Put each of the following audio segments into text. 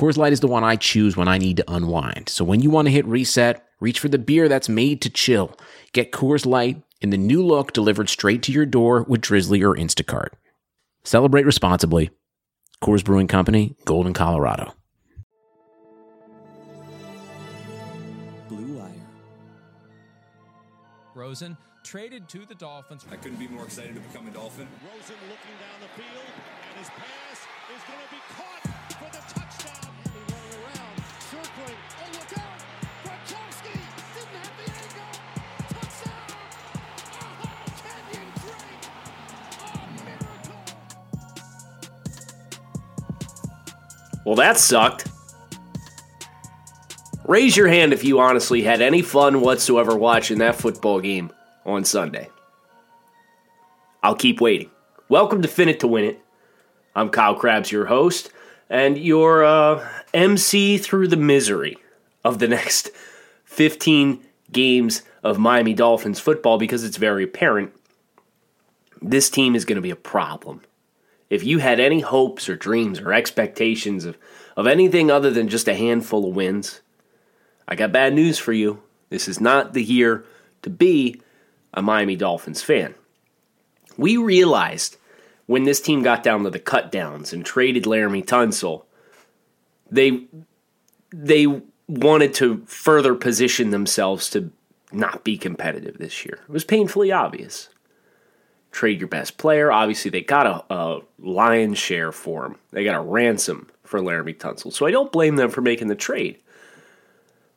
Coors Light is the one I choose when I need to unwind. So when you want to hit reset, reach for the beer that's made to chill. Get Coors Light in the new look delivered straight to your door with Drizly or Instacart. Celebrate responsibly. Coors Brewing Company, Golden, Colorado. Blue Wire. Rosen traded to the Dolphins. I couldn't be more excited to become a Dolphin. Rosen looking down the field, and his pass Well, that sucked. Raise your hand if you honestly had any fun whatsoever watching that football game on Sunday. I'll keep waiting. Welcome to Fin It to Win It. I'm Kyle Crabbs, your host, and your uh, MC through the misery of the next 15 games of Miami Dolphins football because it's very apparent this team is going to be a problem if you had any hopes or dreams or expectations of, of anything other than just a handful of wins, I got bad news for you. This is not the year to be a Miami Dolphins fan. We realized when this team got down to the cut downs and traded Laremy Tunsil, they they wanted to further position themselves to not be competitive this year. It was painfully obvious trade your best player. Obviously, they got a, a lion's share for him. They got a ransom for Laremy Tunsil. So I don't blame them for making the trade.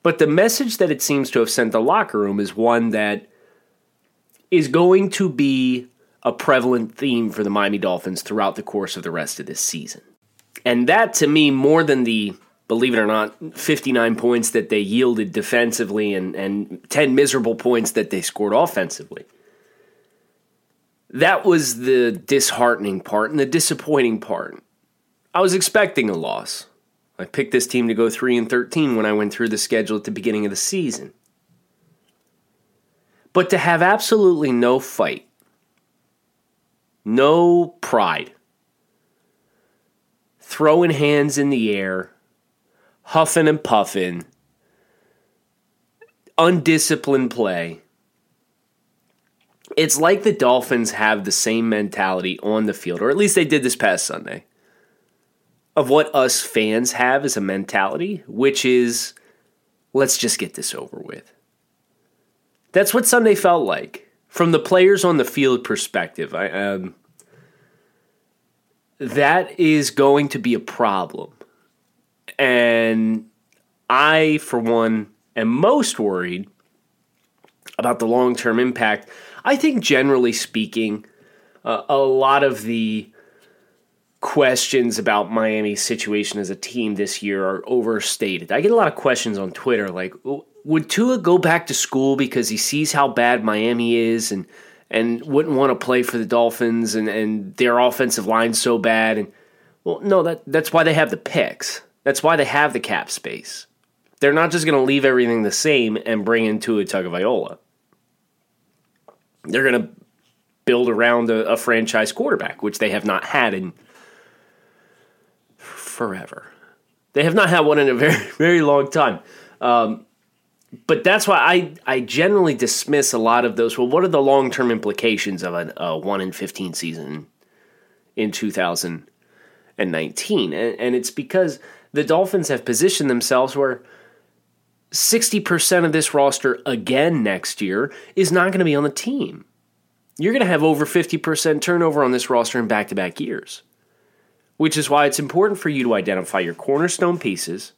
But the message that it seems to have sent the locker room is one that is going to be a prevalent theme for the Miami Dolphins throughout the course of the rest of this season. And that to me, more than the, believe it or not, 59 points that they yielded defensively and, and 10 miserable points that they scored offensively that was the disheartening part and the disappointing part. I was expecting a loss. I picked this team to go 3 and 13 when I went through the schedule at the beginning of the season. But to have absolutely no fight, no pride, throwing hands in the air, huffing and puffing, undisciplined play, it's like the Dolphins have the same mentality on the field, or at least they did this past Sunday, of what us fans have as a mentality, which is let's just get this over with. That's what Sunday felt like from the players on the field perspective. I, um, that is going to be a problem. And I, for one, am most worried about the long term impact I think generally speaking, uh, a lot of the questions about Miami's situation as a team this year are overstated. I get a lot of questions on Twitter like, would Tua go back to school because he sees how bad Miami is and and wouldn't want to play for the Dolphins and, and their offensive line's so bad and well no that that's why they have the picks. That's why they have the cap space. They're not just going to leave everything the same and bring in Tua Tagovailoa they're going to build around a, a, franchise quarterback, which they have not had in forever. They have not had one in a very, very long time. Um, but that's why I, I generally dismiss a lot of those. Well, what are the long term implications of a, a 1 in 15 season in 2019? And, and it's because the Dolphins have positioned themselves where 60% of this roster again next year is not going to be on the team. You're going to have over 50% turnover on this roster in back to back years, which is why it's important for you to identify your cornerstone pieces,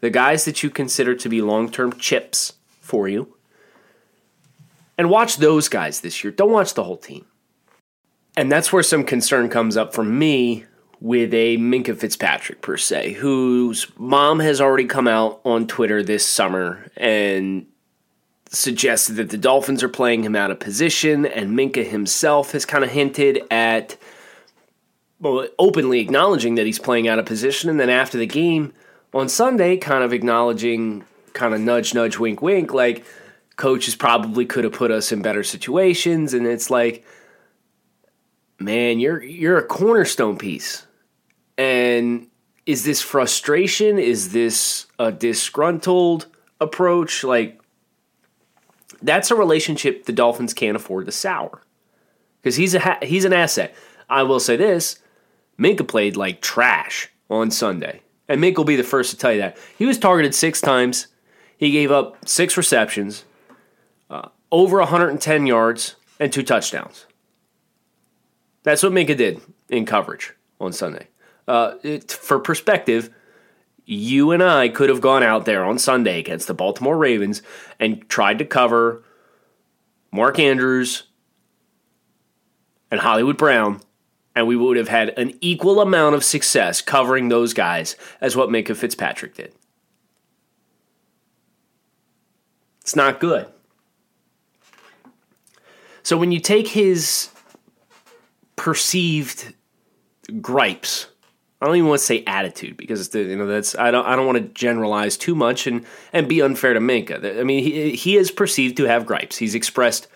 the guys that you consider to be long term chips for you, and watch those guys this year. Don't watch the whole team. And that's where some concern comes up for me with a Minkah Fitzpatrick per se, whose mom has already come out on Twitter this summer and suggested that the Dolphins are playing him out of position, and Minkah himself has kind of hinted at, well, openly acknowledging that he's playing out of position, and then after the game on Sunday, kind of acknowledging, kind of nudge, nudge, wink, wink, like coaches probably could have put us in better situations, and it's like, man, you're you're a cornerstone piece, and is this frustration? Is this a disgruntled approach? Like that's a relationship the Dolphins can't afford to sour because he's a he's an asset. I will say this: Minkah played like trash on Sunday, and Minkah will be the first to tell you that he was targeted six times. He gave up six receptions, uh, over 110 yards, and two touchdowns. That's what Minkah did in coverage on Sunday. Uh, it, for perspective, you and I could have gone out there on Sunday against the Baltimore Ravens and tried to cover Mark Andrews and Hollywood Brown, and we would have had an equal amount of success covering those guys as what Minkah Fitzpatrick did. It's not good. So when you take his perceived gripes I don't even want to say attitude because you know that's I don't I don't want to generalize too much and and be unfair to Minkah. I mean he he is perceived to have gripes. He's expressed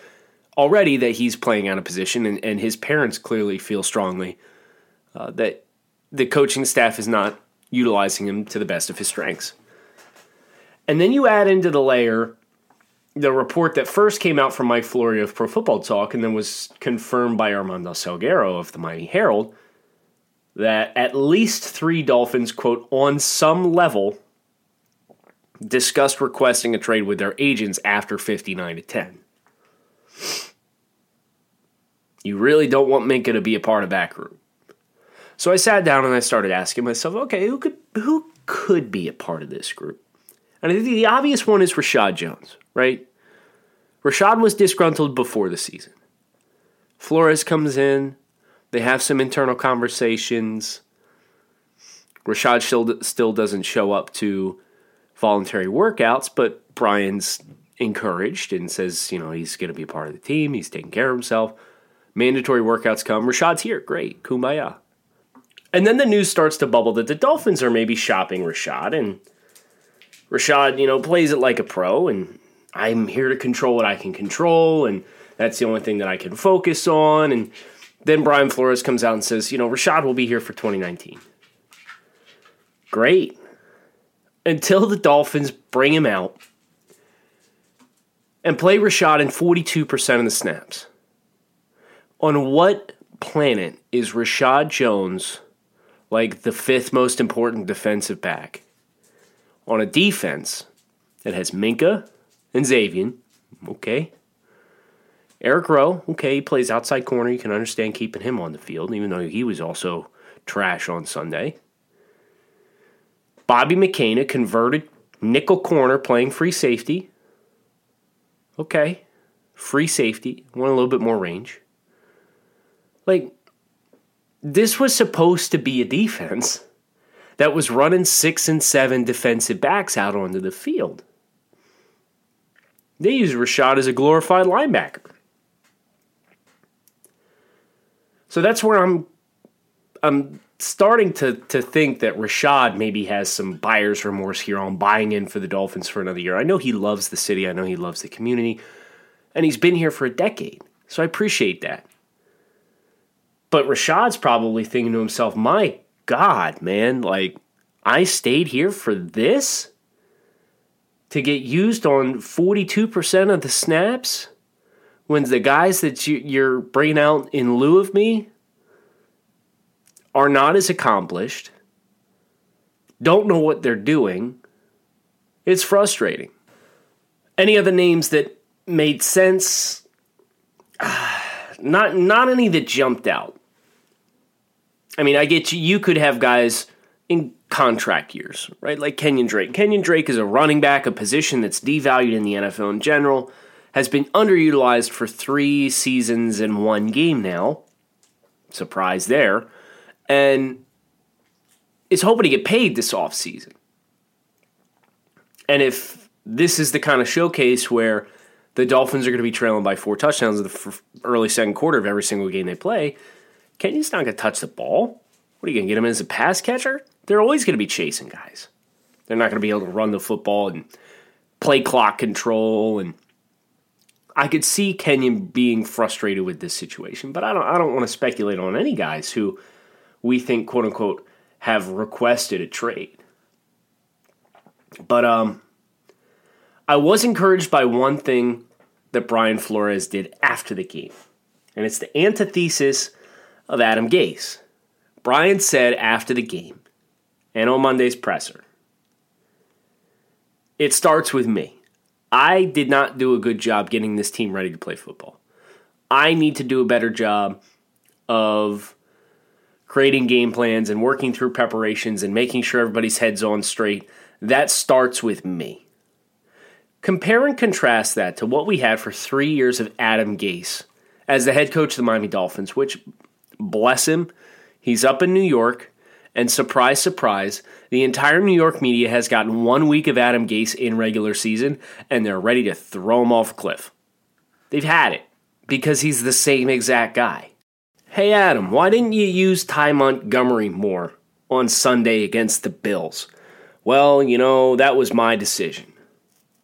already that he's playing out of position, and, and his parents clearly feel strongly uh, that the coaching staff is not utilizing him to the best of his strengths. And then you add into the layer the report that first came out from Mike Florio of Pro Football Talk and then was confirmed by Armando Salguero of the Miami Herald that at least three Dolphins, quote, on some level, discussed requesting a trade with their agents after 59 to 10. You really don't want Minkah to be a part of group. So I sat down and I started asking myself, okay, who could who could be a part of this group? And I think the obvious one is Reshad Jones, right? Reshad was disgruntled before the season. Flores comes in, they have some internal conversations. Reshad still, still doesn't show up to voluntary workouts, but Brian's encouraged and says, you know, he's going to be a part of the team. He's taking care of himself. Mandatory workouts come. Reshad's here. Great. Kumbaya. And then the news starts to bubble that the Dolphins are maybe shopping Reshad. And Reshad, you know, plays it like a pro. And I'm here to control what I can control. And that's the only thing that I can focus on. And then Brian Flores comes out and says, you know, Reshad will be here for 2019. Great. Until the Dolphins bring him out and play Reshad in 42% of the snaps. On what planet is Reshad Jones like the fifth most important defensive back? On a defense that has Minkah and Xavier, okay, Eric Rowe, okay, he plays outside corner. You can understand keeping him on the field, even though he was also trash on Sunday. Bobby McCain, a converted nickel corner playing free safety. Okay, free safety, want a little bit more range. Like, this was supposed to be a defense that was running six and seven defensive backs out onto the field. They use Reshad as a glorified linebacker. So that's where I'm I'm starting to to think that Reshad maybe has some buyer's remorse here on buying in for the Dolphins for another year. I know he loves the city, I know he loves the community, and he's been here for a decade. So I appreciate that. But Reshad's probably thinking to himself, "My god, man, like I stayed here for this to get used on 42% of the snaps?" When the guys that you, are bringing out in lieu of me are not as accomplished, don't know what they're doing, it's frustrating. Any other names that made sense? Not not any that jumped out. I mean, I get you. You could have guys in contract years, right? Like Kenyan Drake. Kenyan Drake is a running back, a position that's devalued in the NFL in general has been underutilized for three seasons and one game now. Surprise there. And is hoping to get paid this offseason. And if this is the kind of showcase where the Dolphins are going to be trailing by four touchdowns in the early second quarter of every single game they play, Kenny's not going to touch the ball. What are you going to get him as a pass catcher? They're always going to be chasing guys. They're not going to be able to run the football and play clock control and I could see Kenyan being frustrated with this situation, but I don't I don't want to speculate on any guys who we think quote unquote have requested a trade. But um I was encouraged by one thing that Brian Flores did after the game. And it's the antithesis of Adam Gase. Brian said after the game and on Monday's presser, it starts with me. I did not do a good job getting this team ready to play football. I need to do a better job of creating game plans and working through preparations and making sure everybody's heads on straight. That starts with me. Compare and contrast that to what we had for three years of Adam Gase as the head coach of the Miami Dolphins, which, bless him, he's up in New York, and surprise, surprise, the entire New York media has gotten one week of Adam Gase in regular season, and they're ready to throw him off a cliff. They've had it because he's the same exact guy. Hey, Adam, why didn't you use Ty Montgomery more on Sunday against the Bills? Well, you know, that was my decision.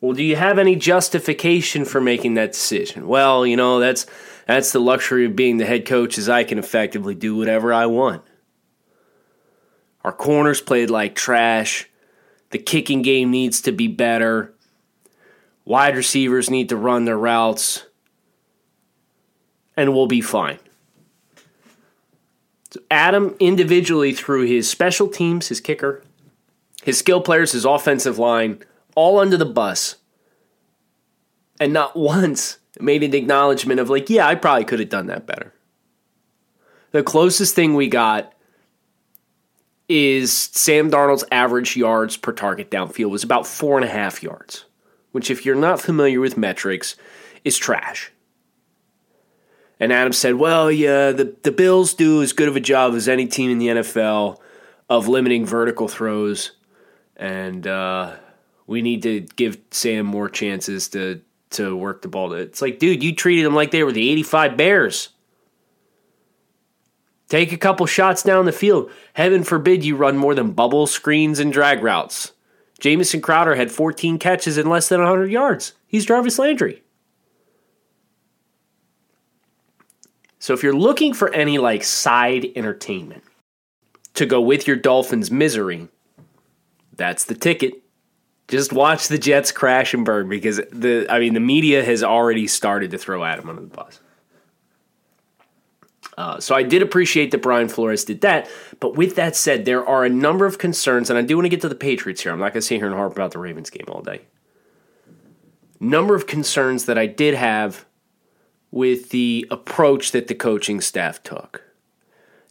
Well, do you have any justification for making that decision? Well, you know, that's that's the luxury of being the head coach is I can effectively do whatever I want. Our corners played like trash. The kicking game needs to be better. Wide receivers need to run their routes. And we'll be fine. So Adam individually threw his special teams, his kicker, his skill players, his offensive line, all under the bus. And not once made an acknowledgement of, like, yeah, I probably could have done that better. The closest thing we got is Sam Darnold's average yards per target downfield was about four and a half yards, which, if you're not familiar with metrics, is trash. And Adam said, well, yeah, the, the Bills do as good of a job as any team in the NFL of limiting vertical throws. And uh, we need to give Sam more chances to, to work the ball. It's like, dude, you treated them like they were the 85 Bears. Take a couple shots down the field. Heaven forbid you run more than bubble screens and drag routes. Jamison Crowder had 14 catches in less than 100 yards. He's Jarvis Landry. So if you're looking for any like side entertainment to go with your Dolphins misery, that's the ticket. Just watch the Jets crash and burn because the I mean the media has already started to throw Adam under the bus. Uh, so I did appreciate that Brian Flores did that. But with that said, there are a number of concerns, and I do want to get to the Patriots here. I'm not going to sit here and harp about the Ravens game all day. Number of concerns that I did have with the approach that the coaching staff took,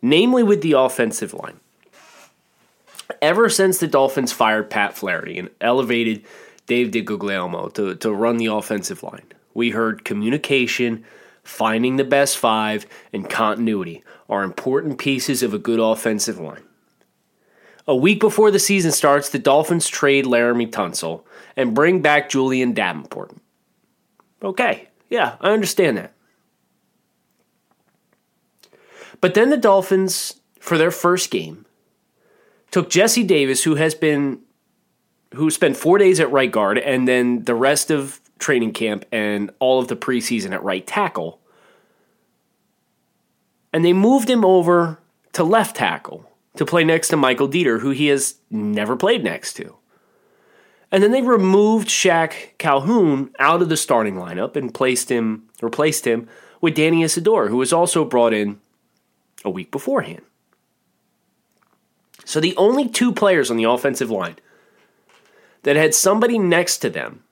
namely with the offensive line. Ever since the Dolphins fired Pat Flaherty and elevated Dave DeGuglielmo to, to run the offensive line, we heard communication – finding the best five, and continuity are important pieces of a good offensive line. A week before the season starts, the Dolphins trade Laremy Tunsil and bring back Julian Davenport. Okay, yeah, I understand that. But then the Dolphins, for their first game, took Jesse Davis, who has been who spent four days at right guard and then the rest of training camp and all of the preseason at right tackle. And they moved him over to left tackle to play next to Michael Deiter, who he has never played next to. And then they removed Shaq Calhoun out of the starting lineup and placed him, replaced him with Danny Isidora, who was also brought in a week beforehand. So the only two players on the offensive line that had somebody next to them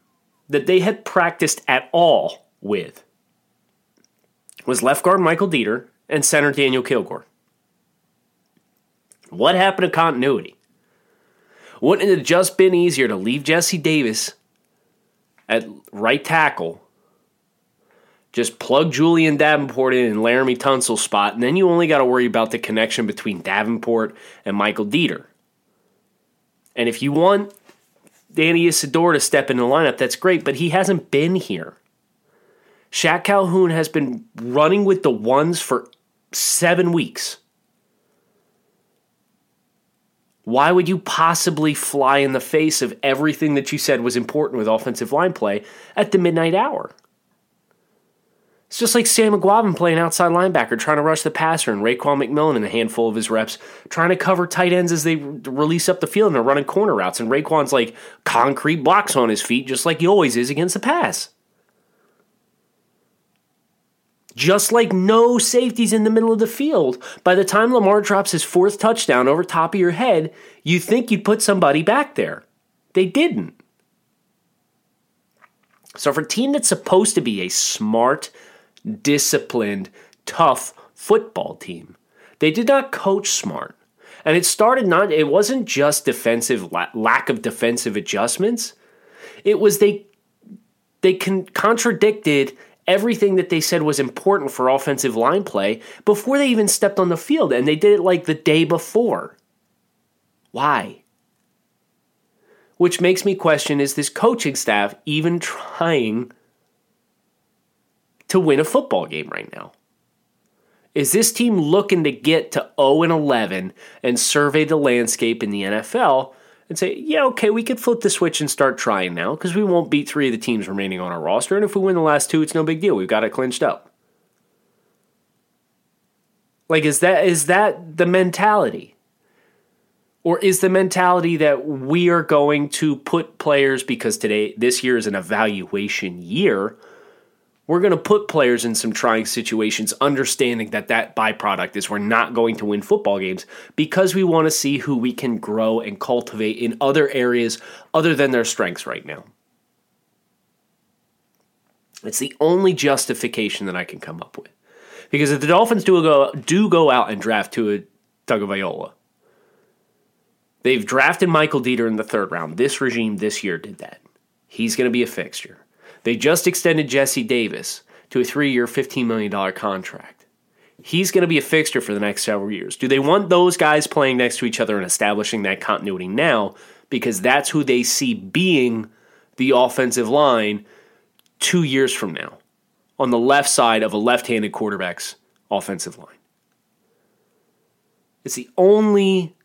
that they had practiced at all with was left guard Michael Deiter and center Daniel Kilgore. What happened to continuity? Wouldn't it have just been easier to leave Jesse Davis at right tackle, just plug Julian Davenport in and Laremy Tunsil's spot, and then you only got to worry about the connection between Davenport and Michael Deiter. And if you want Danny Isidora to step in the lineup, that's great, but he hasn't been here. Shaq Calhoun has been running with the ones for seven weeks. Why would you possibly fly in the face of everything that you said was important with offensive line play at the midnight hour? It's just like Sam Eguavoen playing outside linebacker, trying to rush the passer, and Raekwon McMillan in a handful of his reps, trying to cover tight ends as they release up the field and they're running corner routes. And Raekwon's like concrete blocks on his feet, just like he always is against the pass. Just like no safeties in the middle of the field, by the time Lamar drops his fourth touchdown over top of your head, you think you'd put somebody back there. They didn't. So, for a team that's supposed to be a smart, disciplined, tough football team, they did not coach smart. And it started not, it wasn't just defensive, lack of defensive adjustments. It was they, they con- contradicted everything that they said was important for offensive line play before they even stepped on the field. And they did it like the day before. Why? Which makes me question is this coaching staff even trying to win a football game right now? Is this team looking to get to 0 and 11 and survey the landscape in the NFL and say, yeah, okay, we could flip the switch and start trying now because we won't beat three of the teams remaining on our roster. And if we win the last two, it's no big deal. We've got it clinched up. Like, is that is that the mentality? Or is the mentality that we are going to put players because today this year is an evaluation year we're going to put players in some trying situations, understanding that that byproduct is we're not going to win football games because we want to see who we can grow and cultivate in other areas other than their strengths right now. It's the only justification that I can come up with. Because if the Dolphins do go do go out and draft Tua Tagovailoa, they've drafted Michael Deiter in the third round. This regime this year did that. He's going to be a fixture. They just extended Jesse Davis to a three year, $15 million contract. He's going to be a fixture for the next several years. Do they want those guys playing next to each other and establishing that continuity now? Because that's who they see being the offensive line two years from now on the left side of a left handed quarterback's offensive line. It's the only,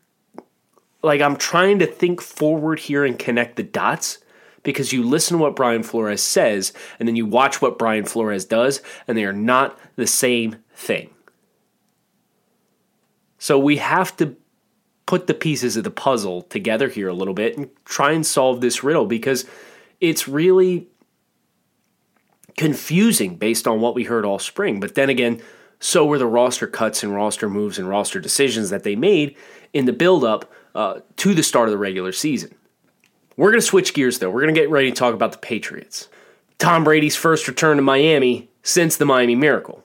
like, I'm trying to think forward here and connect the dots because you listen to what Brian Flores says and then you watch what Brian Flores does, and they are not the same thing. So we have to put the pieces of the puzzle together here a little bit and try and solve this riddle because it's really confusing based on what we heard all spring. But then again, so were the roster cuts and roster moves and roster decisions that they made in the buildup uh, to the start of the regular season. We're going to switch gears, though. We're going to get ready to talk about the Patriots. Tom Brady's first return to Miami since the Miami Miracle.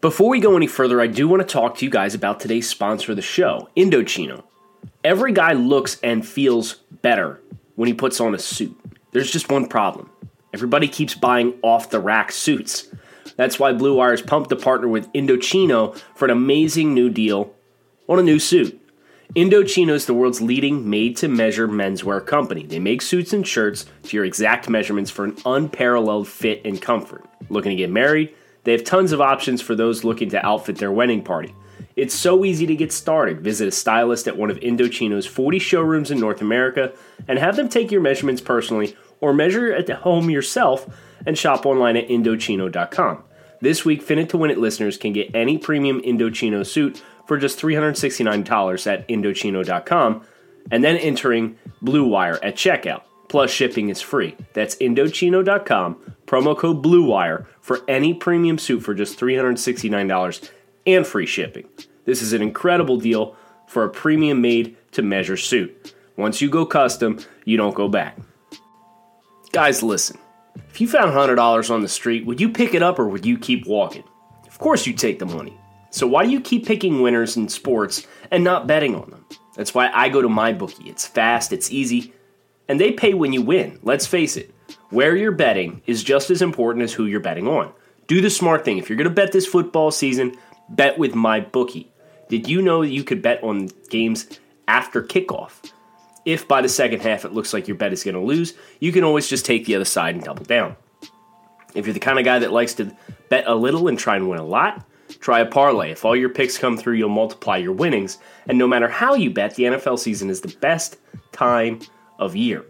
Before we go any further, I do want to talk to you guys about today's sponsor of the show, Indochino. Every guy looks and feels better when he puts on a suit. There's just one problem everybody keeps buying off the rack suits. That's why Blue Wire is pumped to partner with Indochino for an amazing new deal on a new suit. Indochino is the world's leading made to measure menswear company. They make suits and shirts to your exact measurements for an unparalleled fit and comfort. Looking to get married? They have tons of options for those looking to outfit their wedding party. It's so easy to get started. Visit a stylist at one of Indochino's 40 showrooms in North America and have them take your measurements personally or measure at home yourself and shop online at Indochino.com. This week, Fin It to Win It listeners can get any premium Indochino suit for just $369 at Indochino.com and then entering Blue Wire at checkout. Plus, shipping is free. That's Indochino.com, promo code Blue Wire for any premium suit for just $369 and free shipping. This is an incredible deal for a premium made to measure suit. Once you go custom, you don't go back. Guys, listen. If you found $100 on the street, would you pick it up or would you keep walking? Of course, you take the money. So why do you keep picking winners in sports and not betting on them? That's why I go to my bookie. It's fast, it's easy, and they pay when you win. Let's face it. Where you're betting is just as important as who you're betting on. Do the smart thing. If you're going to bet this football season, bet with my bookie. Did you know you could bet on games after kickoff? If by the second half it looks like your bet is going to lose, you can always just take the other side and double down. If you're the kind of guy that likes to bet a little and try and win a lot, try a parlay. If all your picks come through, you'll multiply your winnings. And no matter how you bet, the NFL season is the best time of year.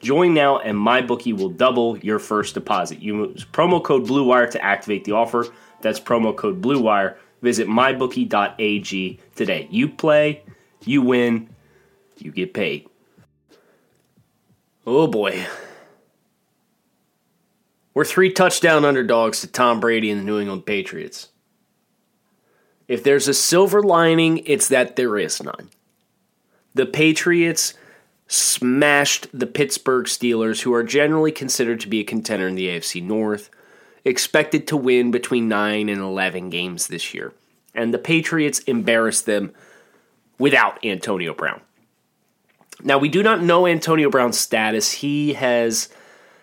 Join now, and MyBookie will double your first deposit. Use promo code BlueWire to activate the offer. That's promo code BlueWire. Visit mybookie.ag today. You play, you win, you get paid. Oh boy. We're three touchdown underdogs to Tom Brady and the New England Patriots. If there's a silver lining, it's that there is none. The Patriots smashed the Pittsburgh Steelers, who are generally considered to be a contender in the AFC North, expected to win between 9 and 11 games this year. And the Patriots embarrassed them without Antonio Brown. Now, we do not know Antonio Brown's status. He has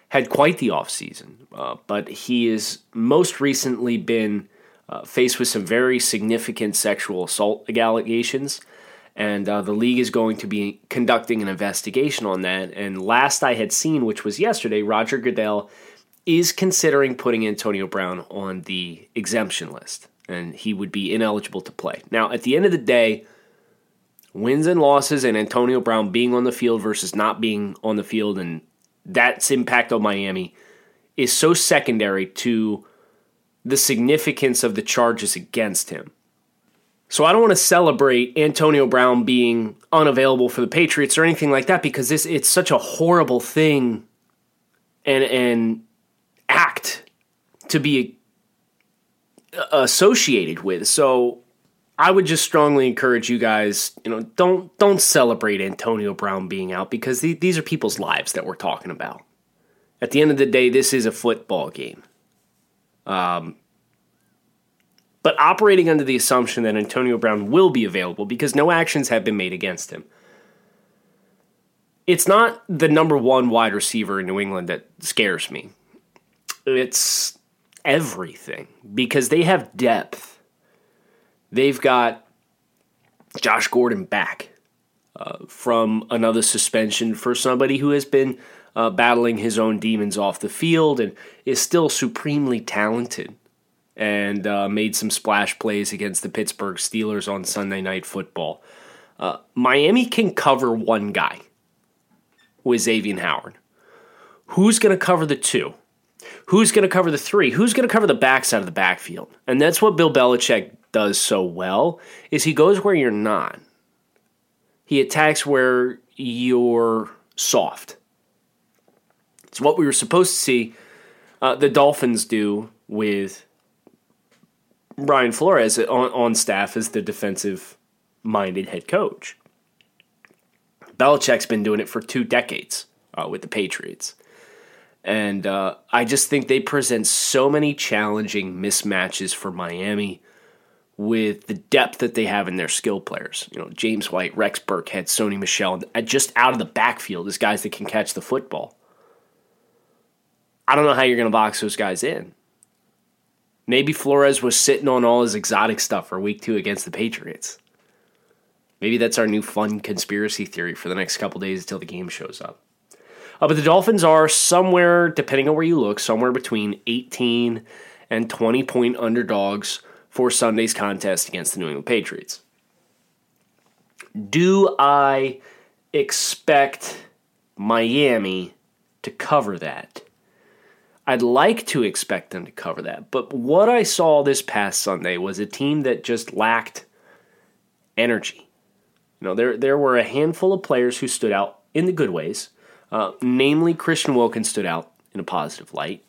had quite the offseason, uh, but he has most recently been uh, faced with some very significant sexual assault allegations. And uh, the league is going to be conducting an investigation on that. And last I had seen, which was yesterday, Roger Goodell is considering putting Antonio Brown on the exemption list, and he would be ineligible to play. Now, at the end of the day, wins and losses and Antonio Brown being on the field versus not being on the field and that's impact on Miami is so secondary to the significance of the charges against him. So I don't want to celebrate Antonio Brown being unavailable for the Patriots or anything like that because this it's such a horrible thing and and act to be associated with. So I would just strongly encourage you guys, you know, don't don't celebrate Antonio Brown being out because th- these are people's lives that we're talking about. At the end of the day, this is a football game. Um, but operating under the assumption that Antonio Brown will be available because no actions have been made against him. It's not the number one wide receiver in New England that scares me. It's everything because they have depth They've got Josh Gordon back from another suspension for somebody who has been uh, battling his own demons off the field and is still supremely talented and uh, made some splash plays against the Pittsburgh Steelers on Sunday Night Football. Uh, Miami can cover one guy with Xavier Howard. Who's going to cover the two? Who's going to cover the three? Who's going to cover the backside of the backfield? And that's what Bill Belichick does so well is he goes where you're not. He attacks where you're soft. It's what we were supposed to see uh, the Dolphins do with Brian Flores on, on staff as the defensive minded head coach. Belichick's been doing it for two decades uh, with the Patriots. And uh, I just think they present so many challenging mismatches for Miami with the depth that they have in their skill players. You know, James White, Rex Burkhead, Sony Michel, just out of the backfield as guys that can catch the football. I don't know how you're going to box those guys in. Maybe Flores was sitting on all his exotic stuff for week two against the Patriots. Maybe that's our new fun conspiracy theory for the next couple days until the game shows up. Uh, but the Dolphins are somewhere, depending on where you look, somewhere between 18 and 20 point underdogs for Sunday's contest against the New England Patriots. Do I expect Miami to cover that? I'd like to expect them to cover that, but what I saw this past Sunday was a team that just lacked energy. You know, there there were a handful of players who stood out in the good ways. Uh, namely, Christian Wilkins stood out in a positive light.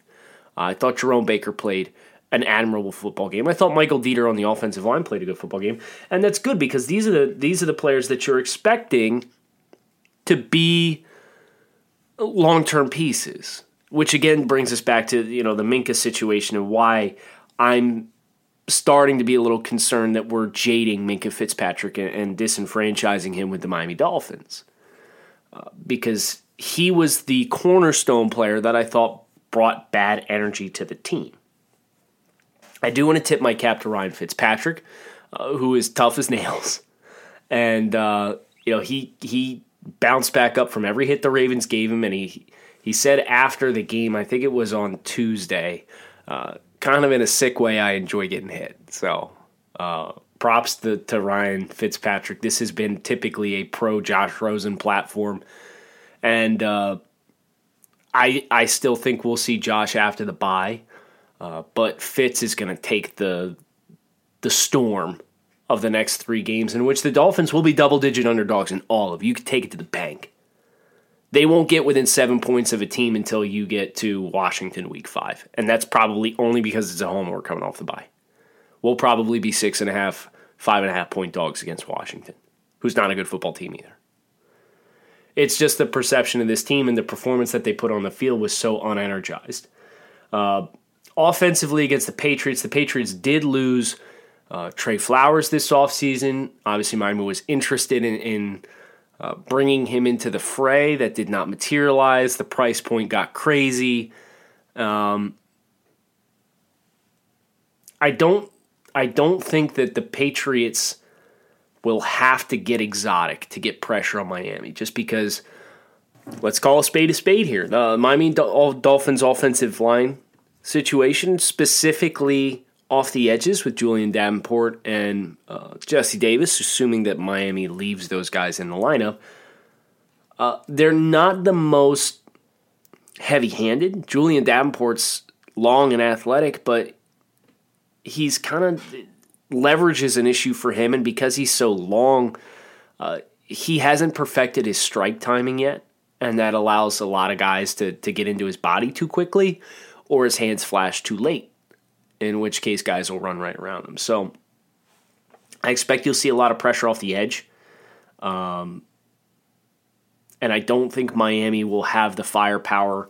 Uh, I thought Jerome Baker played an admirable football game. I thought Michael Deiter on the offensive line played a good football game, and that's good because these are the these are the players that you're expecting to be long term pieces. Which again brings us back to you know the Minkah situation and why I'm starting to be a little concerned that we're jading Minkah Fitzpatrick and, and disenfranchising him with the Miami Dolphins uh, because he was the cornerstone player that I thought brought bad energy to the team. I do want to tip my cap to Ryan Fitzpatrick, uh, who is tough as nails, and uh, you know he he bounced back up from every hit the Ravens gave him, and he He said after the game, I think it was on Tuesday, uh, kind of in a sick way, I enjoy getting hit. So uh, props to, to Ryan Fitzpatrick. This has been typically a pro Josh Rosen platform. And uh, I, I still think we'll see Josh after the bye. Uh, but Fitz is going to take the the storm of the next three games, in which the Dolphins will be double digit underdogs in all of. You can take it to the bank. They won't get within seven points of a team until you get to Washington week five, and that's probably only because it's a home. We're coming off the bye. We'll probably be six and a half, five and a half point dogs against Washington, who's not a good football team either. It's just the perception of this team and the performance that they put on the field was so unenergized. Uh, offensively against the Patriots, the Patriots did lose uh, Trey Flowers this offseason. Obviously, Miami was interested in, in uh, bringing him into the fray. That did not materialize. The price point got crazy. Um, I don't. I don't think that the Patriots will have to get exotic to get pressure on Miami, just because. Let's call a spade a spade here. The Miami Dolphins offensive line situation, specifically off the edges with Julian Davenport and uh, Jesse Davis, assuming that Miami leaves those guys in the lineup. Uh, they're not the most heavy handed. Julian Davenport's long and athletic, but he's kind of leverage is an issue for him, and because he's so long, uh, he hasn't perfected his strike timing yet, and that allows a lot of guys to to get into his body too quickly, or his hands flash too late in which case guys will run right around him. So I expect you'll see a lot of pressure off the edge. Um, and I don't think Miami will have the firepower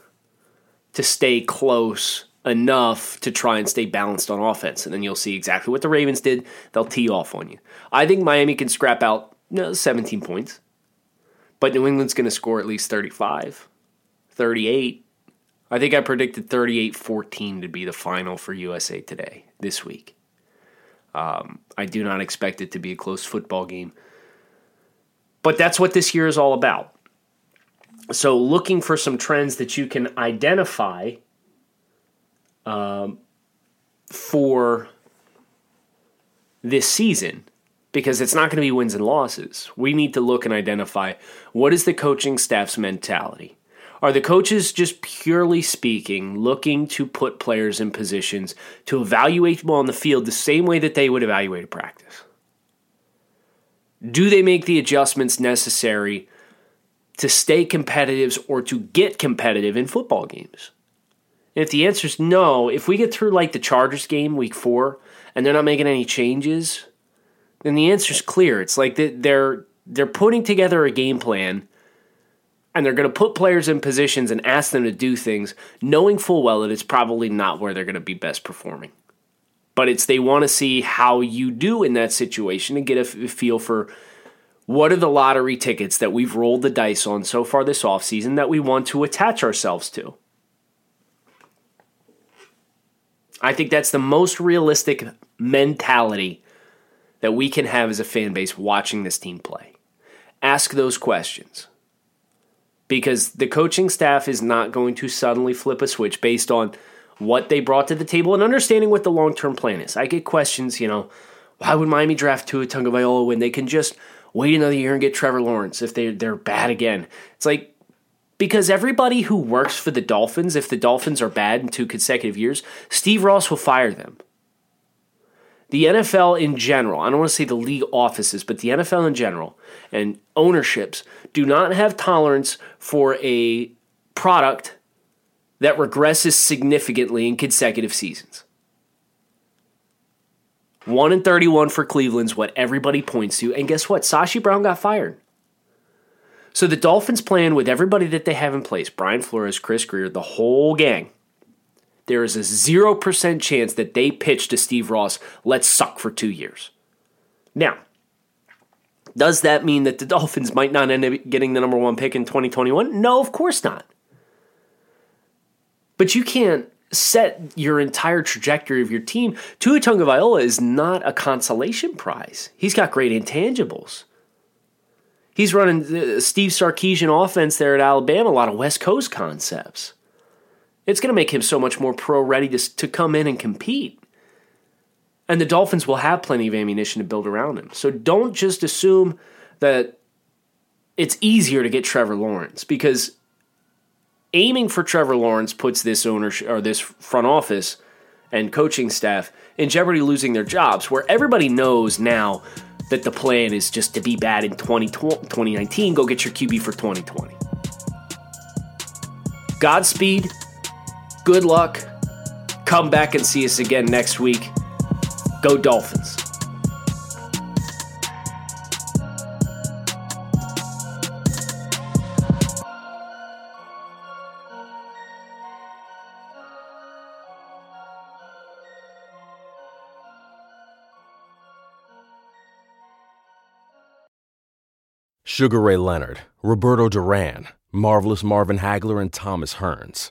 to stay close enough to try and stay balanced on offense. And then you'll see exactly what the Ravens did. They'll tee off on you. I think Miami can scrap out you know, 17 points, but New England's going to score at least 35, 38. I think I predicted 38 14 to be the final for USA today, this week. Um, I do not expect it to be a close football game. But that's what this year is all about. So, looking for some trends that you can identify um, for this season, because it's not going to be wins and losses. We need to look and identify what is the coaching staff's mentality are the coaches just purely speaking looking to put players in positions to evaluate them on the field the same way that they would evaluate a practice? Do they make the adjustments necessary to stay competitive or to get competitive in football games? And if the answer is no, if we get through like the Chargers game week four and they're not making any changes, then the answer is clear. It's like they're they're putting together a game plan and they're going to put players in positions and ask them to do things, knowing full well that it's probably not where they're going to be best performing. But it's they want to see how you do in that situation and get a feel for what are the lottery tickets that we've rolled the dice on so far this offseason that we want to attach ourselves to. I think that's the most realistic mentality that we can have as a fan base watching this team play. Ask those questions because the coaching staff is not going to suddenly flip a switch based on what they brought to the table and understanding what the long term plan is. I get questions, you know, why would Miami draft Tua Tagovailoa when they can just wait another year and get Trevor Lawrence if they they're bad again? It's like because everybody who works for the Dolphins, if the Dolphins are bad in two consecutive years, Steve Ross will fire them the NFL in general, I don't want to say the league offices, but the NFL in general and ownerships do not have tolerance for a product that regresses significantly in consecutive seasons. 1 and 31 for Cleveland's what everybody points to. And guess what? Sashi Brown got fired. So the Dolphins plan with everybody that they have in place Brian Flores, Chris Grier, the whole gang there is a 0% chance that they pitch to Steve Ross, let's suck for two years. Now, does that mean that the Dolphins might not end up getting the number one pick in 2021? No, of course not. But you can't set your entire trajectory of your team. Tua viola is not a consolation prize. He's got great intangibles. He's running the Steve Sarkisian offense there at Alabama, a lot of West Coast concepts. It's going to make him so much more pro ready to, to come in and compete. And the Dolphins will have plenty of ammunition to build around him. So don't just assume that it's easier to get Trevor Lawrence because aiming for Trevor Lawrence puts this ownership or this front office and coaching staff in jeopardy losing their jobs, where everybody knows now that the plan is just to be bad in 2019, go get your QB for 2020. Godspeed, good luck, come back and see us again next week. Go Dolphins. Sugar Ray Leonard, Roberto Duran, Marvelous Marvin Hagler, and Thomas Hearns.